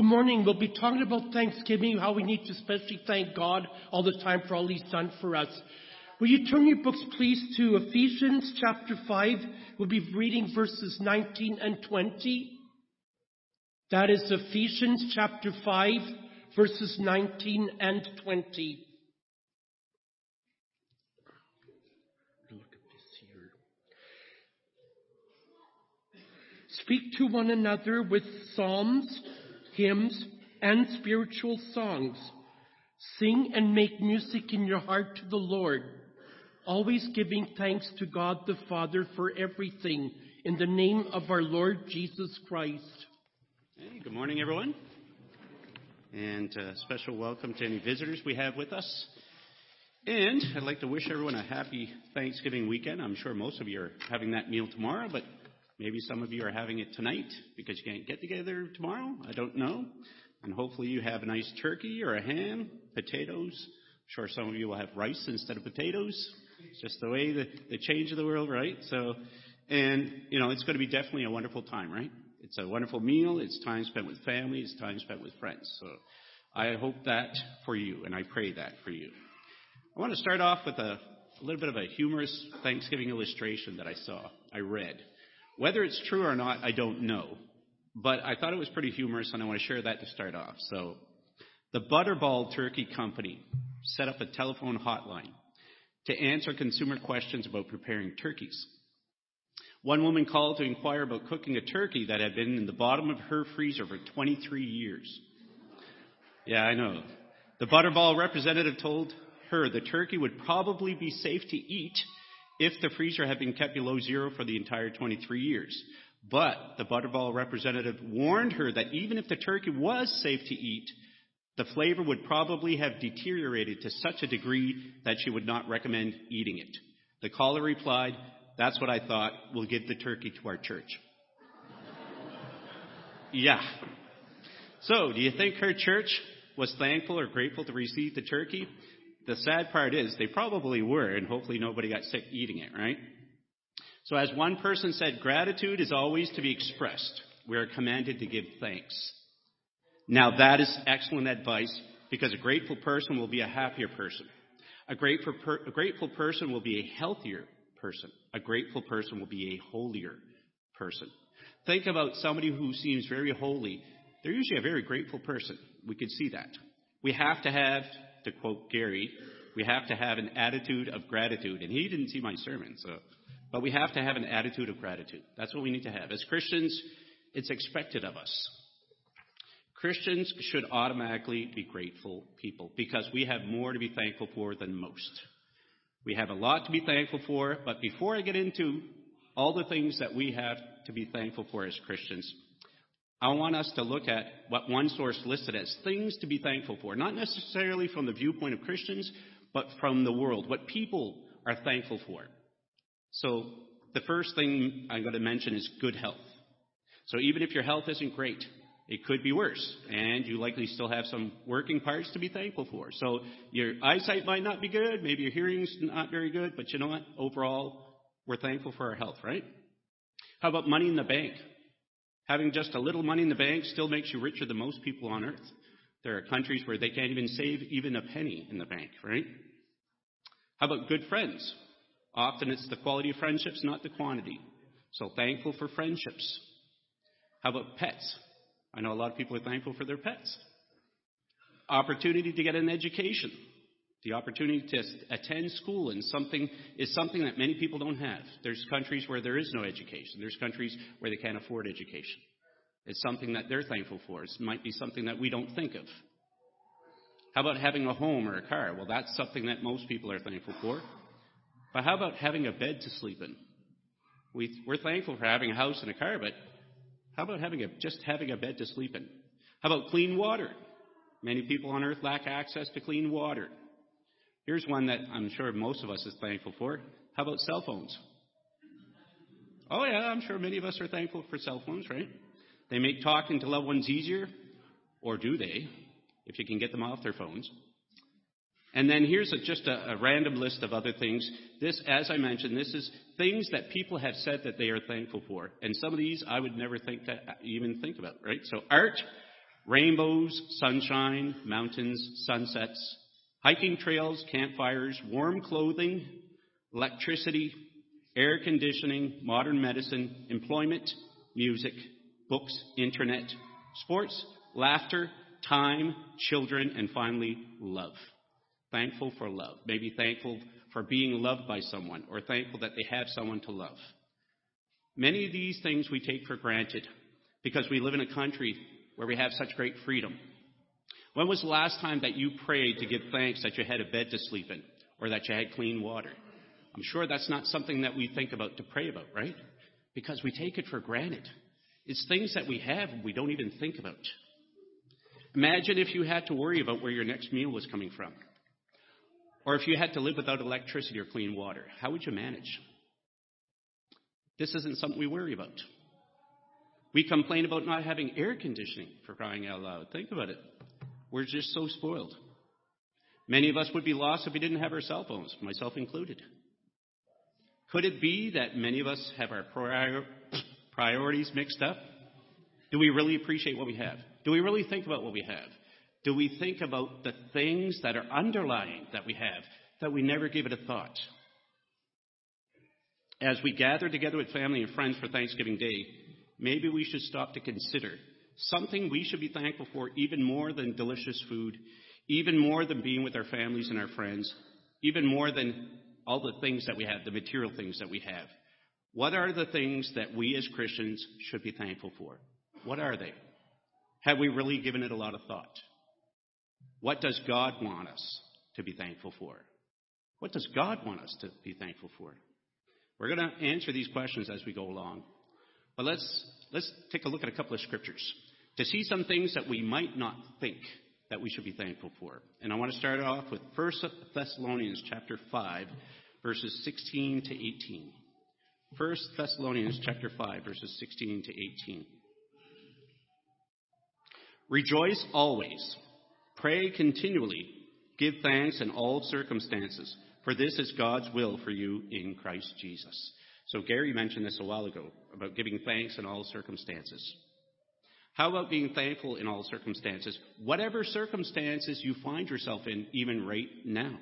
Good morning. We'll be talking about Thanksgiving, how we need to especially thank God all the time for all He's done for us. Will you turn your books, please, to Ephesians chapter 5? We'll be reading verses 19 and 20. That is Ephesians chapter 5, verses 19 and 20. Look at this here. Speak to one another with psalms, hymns, and spiritual songs. Sing and make music in your heart to the Lord, always giving thanks to God the Father for everything in the name of our Lord Jesus Christ. Hey, good morning, everyone. And a special welcome to any visitors we have with us. And I'd like to wish everyone a happy Thanksgiving weekend. I'm sure most of you are having that meal tomorrow, but maybe some of you are having it tonight because you can't get together tomorrow. I don't know. And hopefully you have a nice turkey or a ham, potatoes. I'm sure some of you will have rice instead of potatoes. It's just the way the, the change of the world, right? So, and, you know, it's going to be definitely a wonderful time, right? It's a wonderful meal. It's time spent with family. It's time spent with friends. So I hope that for you, and I pray that for you. I want to start off with a, a little bit of a humorous Thanksgiving illustration that I saw, I read. Whether it's true or not, I don't know. But I thought it was pretty humorous, and I want to share that to start off. So, the Butterball Turkey Company set up a telephone hotline to answer consumer questions about preparing turkeys. One woman called to inquire about cooking a turkey that had been in the bottom of her freezer for 23 years. Yeah, I know. The Butterball representative told her the turkey would probably be safe to eat if the freezer had been kept below zero for the entire 23 years. But the Butterball representative warned her that even if the turkey was safe to eat, the flavor would probably have deteriorated to such a degree that she would not recommend eating it. The caller replied, That's what I thought. We'll give the turkey to our church. yeah. So, do you think her church was thankful or grateful to receive the turkey? The sad part is they probably were, and hopefully nobody got sick eating it, right? So, as one person said, gratitude is always to be expressed. We are commanded to give thanks. Now, that is excellent advice because a grateful person will be a happier person. A grateful, per- a grateful person will be a healthier person. A grateful person will be a holier person. Think about somebody who seems very holy. They're usually a very grateful person. We could see that. We have to have, to quote Gary, we have to have an attitude of gratitude. And he didn't see my sermon, so. But we have to have an attitude of gratitude. That's what we need to have. As Christians, it's expected of us. Christians should automatically be grateful people because we have more to be thankful for than most. We have a lot to be thankful for, but before I get into all the things that we have to be thankful for as Christians, I want us to look at what one source listed as things to be thankful for, not necessarily from the viewpoint of Christians, but from the world, what people are thankful for. So, the first thing I'm going to mention is good health. So, even if your health isn't great, it could be worse, and you likely still have some working parts to be thankful for. So, your eyesight might not be good, maybe your hearing's not very good, but you know what? Overall, we're thankful for our health, right? How about money in the bank? Having just a little money in the bank still makes you richer than most people on earth. There are countries where they can't even save even a penny in the bank, right? How about good friends? Often it's the quality of friendships, not the quantity. So thankful for friendships. How about pets? I know a lot of people are thankful for their pets. Opportunity to get an education. The opportunity to attend school and something is something that many people don't have. There's countries where there is no education. There's countries where they can't afford education. It's something that they're thankful for. It might be something that we don't think of. How about having a home or a car? Well, that's something that most people are thankful for. But how about having a bed to sleep in? We, we're thankful for having a house and a car, but how about having a, just having a bed to sleep in? How about clean water? Many people on earth lack access to clean water. Here's one that I'm sure most of us is thankful for. How about cell phones? Oh yeah, I'm sure many of us are thankful for cell phones, right? They make talking to loved ones easier, or do they, if you can get them off their phones? And then here's a, just a, a, random list of other things. This, as I mentioned, this is things that people have said that they are thankful for. And some of these I would never think to even think about, right? So art, Rainbows, sunshine, mountains, sunsets, hiking trails, campfires, warm clothing, electricity, air conditioning, modern medicine, employment, music, books, internet, sports, laughter, time, children, and finally, love. Thankful for love. Maybe thankful for being loved by someone or thankful that they have someone to love. Many of these things we take for granted because we live in a country where we have such great freedom. When was the last time that you prayed to give thanks that you had a bed to sleep in or that you had clean water? I'm sure that's not something that we think about to pray about, right? Because we take it for granted. It's things that we have and we don't even think about. Imagine if you had to worry about where your next meal was coming from. Or if you had to live without electricity or clean water. How would you manage? This isn't something we worry about. We complain about not having air conditioning for crying out loud. Think about it. We're just so spoiled. Many of us would be lost if we didn't have our cell phones, myself included. Could it be that many of us have our prior, priorities mixed up? Do we really appreciate what we have? Do we really think about what we have? Do we think about the things that are underlying that we have that we never give it a thought? As we gather together with family and friends for Thanksgiving Day, maybe we should stop to consider something we should be thankful for even more than delicious food, even more than being with our families and our friends, even more than all the things that we have, the material things that we have. What are the things that we as Christians should be thankful for? What are they? Have we really given it a lot of thought? What does God want us to be thankful for? What does God want us to be thankful for? We're going to answer these questions as we go along. But let's, let's take a look at a couple of scriptures to see some things that we might not think that we should be thankful for. And I want to start off with 1 Thessalonians chapter 5, verses 16 to 18. 1 Thessalonians chapter 5, verses 16 to 18. Rejoice always. Pray continually. Give thanks in all circumstances, for this is God's will for you in Christ Jesus. So Gary mentioned this a while ago about giving thanks in all circumstances. How about being thankful in all circumstances? Whatever circumstances you find yourself in, even right now.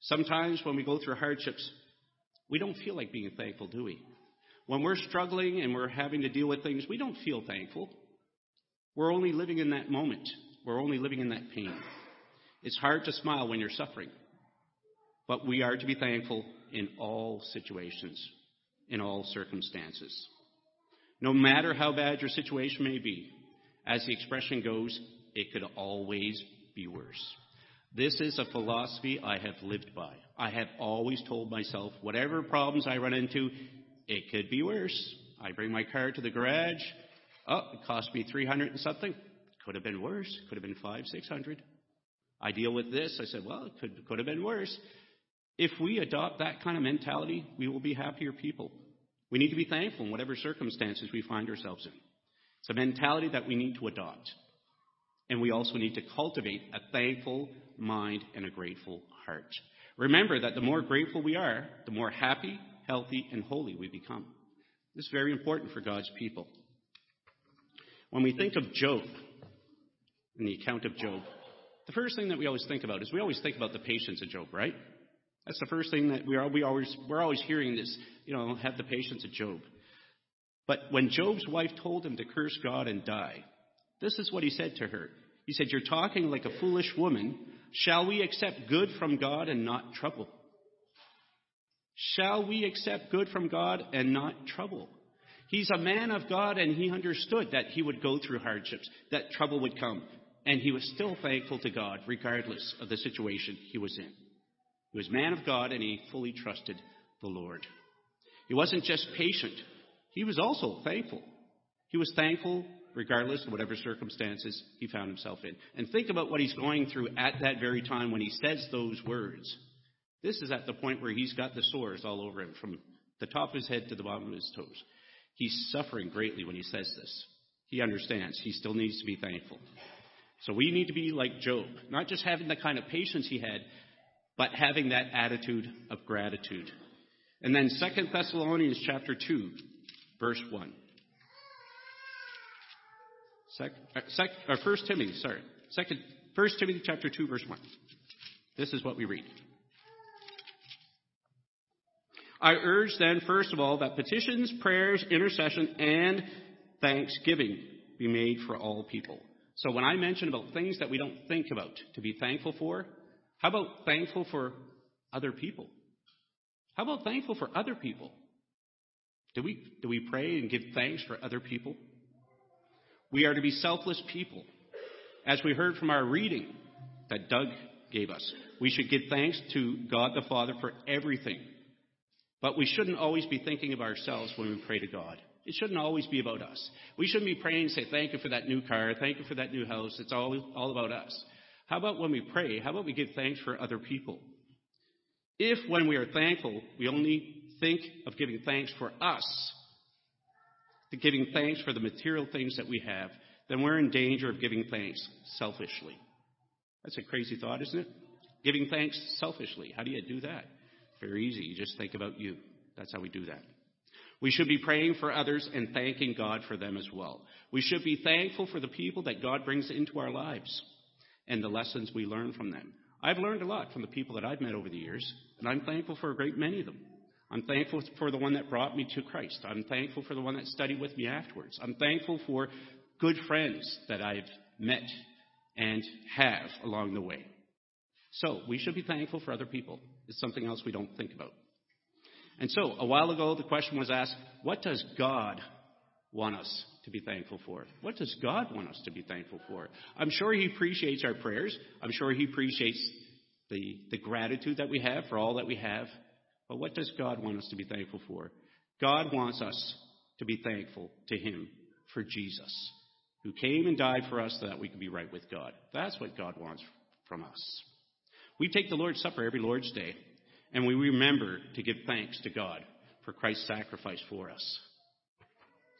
Sometimes when we go through hardships, we don't feel like being thankful, do we? When we're struggling and we're having to deal with things, we don't feel thankful. We're only living in that moment. We're only living in that pain. It's hard to smile when you're suffering. But we are to be thankful in all situations, in all circumstances. No matter how bad your situation may be, as the expression goes, it could always be worse. This is a philosophy I have lived by. I have always told myself, whatever problems I run into, it could be worse. I bring my car to the garage. Oh, it cost me 300 and something. Could have been worse. Could have been five, 600. I deal with this. I said, well, it could, could have been worse. If we adopt that kind of mentality, we will be happier people. We need to be thankful in whatever circumstances we find ourselves in. It's a mentality that we need to adopt. And we also need to cultivate a thankful mind and a grateful heart. Remember that the more grateful we are, the more happy, healthy, and holy we become. This is very important for God's people. When we think of Job, in the account of Job, the first thing that we always think about is we always think about the patience of Job, right? That's the first thing that we are, we always, we're always hearing this, you know, have the patience of Job. But when Job's wife told him to curse God and die, this is what he said to her. He said, You're talking like a foolish woman. Shall we accept good from God and not trouble? Shall we accept good from God and not trouble? He's a man of God and he understood that he would go through hardships, that trouble would come. And he was still thankful to God regardless of the situation he was in. He was man of God and he fully trusted the Lord. He wasn't just patient, he was also thankful. He was thankful regardless of whatever circumstances he found himself in. And think about what he's going through at that very time when he says those words. This is at the point where he's got the sores all over him from the top of his head to the bottom of his toes. He's suffering greatly when he says this. He understands. He still needs to be thankful. So we need to be like Job, not just having the kind of patience he had, but having that attitude of gratitude. And then Second Thessalonians chapter 2, verse 1. Sec, uh, sec, uh, 1 Timothy, sorry. Second, 1 Timothy chapter 2, verse 1. This is what we read. I urge then, first of all, that petitions, prayers, intercession, and thanksgiving be made for all people. So when I mention about things that we don't think about to be thankful for, how about thankful for other people? How about thankful for other people? Do we, do we pray and give thanks for other people? We are to be selfless people. As we heard from our reading that Doug gave us, we should give thanks to God the Father for everything. But we shouldn't always be thinking of ourselves when we pray to God. It shouldn't always be about us. We shouldn't be praying and say, Thank you for that new car, thank you for that new house. It's all, all about us. How about when we pray, how about we give thanks for other people? If when we are thankful, we only think of giving thanks for us, to giving thanks for the material things that we have, then we're in danger of giving thanks selfishly. That's a crazy thought, isn't it? Giving thanks selfishly. How do you do that? Very easy. You just think about you. That's how we do that. We should be praying for others and thanking God for them as well. We should be thankful for the people that God brings into our lives and the lessons we learn from them. I've learned a lot from the people that I've met over the years, and I'm thankful for a great many of them. I'm thankful for the one that brought me to Christ. I'm thankful for the one that studied with me afterwards. I'm thankful for good friends that I've met and have along the way. So we should be thankful for other people. It's something else we don't think about. And so a while ago, the question was asked, what does God want us to be thankful for? What does God want us to be thankful for? I'm sure He appreciates our prayers. I'm sure He appreciates the, the gratitude that we have for all that we have. But what does God want us to be thankful for? God wants us to be thankful to Him for Jesus, who came and died for us so that we could be right with God. That's what God wants from us. We take the Lord's Supper every Lord's Day, and we remember to give thanks to God for Christ's sacrifice for us.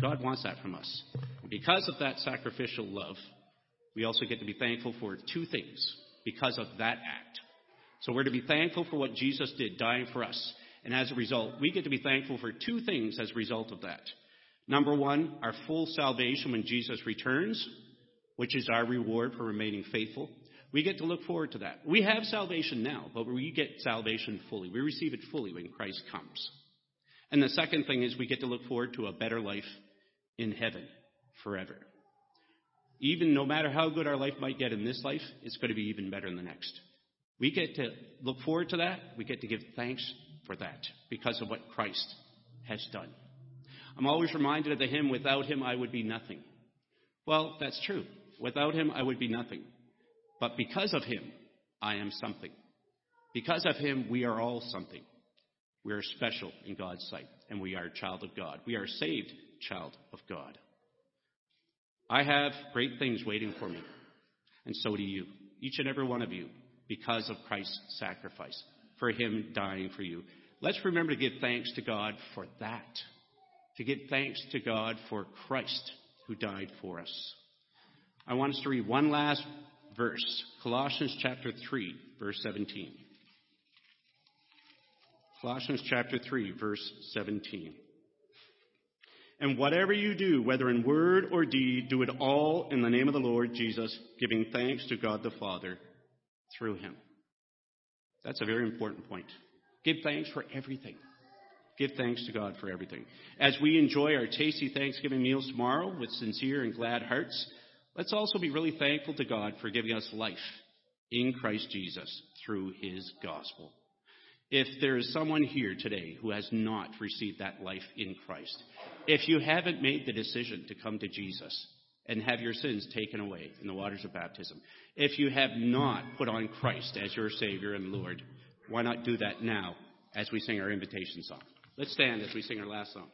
God wants that from us. Because of that sacrificial love, we also get to be thankful for two things because of that act. So we're to be thankful for what Jesus did, dying for us. And as a result, we get to be thankful for two things as a result of that. Number one, our full salvation when Jesus returns, which is our reward for remaining faithful. We get to look forward to that. We have salvation now, but we get salvation fully. We receive it fully when Christ comes. And the second thing is we get to look forward to a better life in heaven forever. Even no matter how good our life might get in this life, it's going to be even better in the next. We get to look forward to that. We get to give thanks for that because of what Christ has done. I'm always reminded of the hymn, Without him I would be nothing. Well, that's true. Without him I would be nothing. But because of him, I am something. Because of him, we are all something. We are special in God's sight, and we are a child of God. We are saved child of God. I have great things waiting for me, and so do you, each and every one of you, because of Christ's sacrifice, for him dying for you. Let's remember to give thanks to God for that, to give thanks to God for Christ who died for us. I want us to read one last verse, Colossians chapter 3, verse 17. Colossians chapter 3, verse 17. And whatever you do, whether in word or deed, do it all in the name of the Lord Jesus, giving thanks to God the Father through him. That's a very important point. Give thanks for everything. Give thanks to God for everything. As we enjoy our tasty Thanksgiving meals tomorrow with sincere and glad hearts, let's also be really thankful to God for giving us life in Christ Jesus through his gospel. If there is someone here today who has not received that life in Christ, if you haven't made the decision to come to Jesus and have your sins taken away in the waters of baptism, if you have not put on Christ as your Savior and Lord, why not do that now as we sing our invitation song? Let's stand as we sing our last song.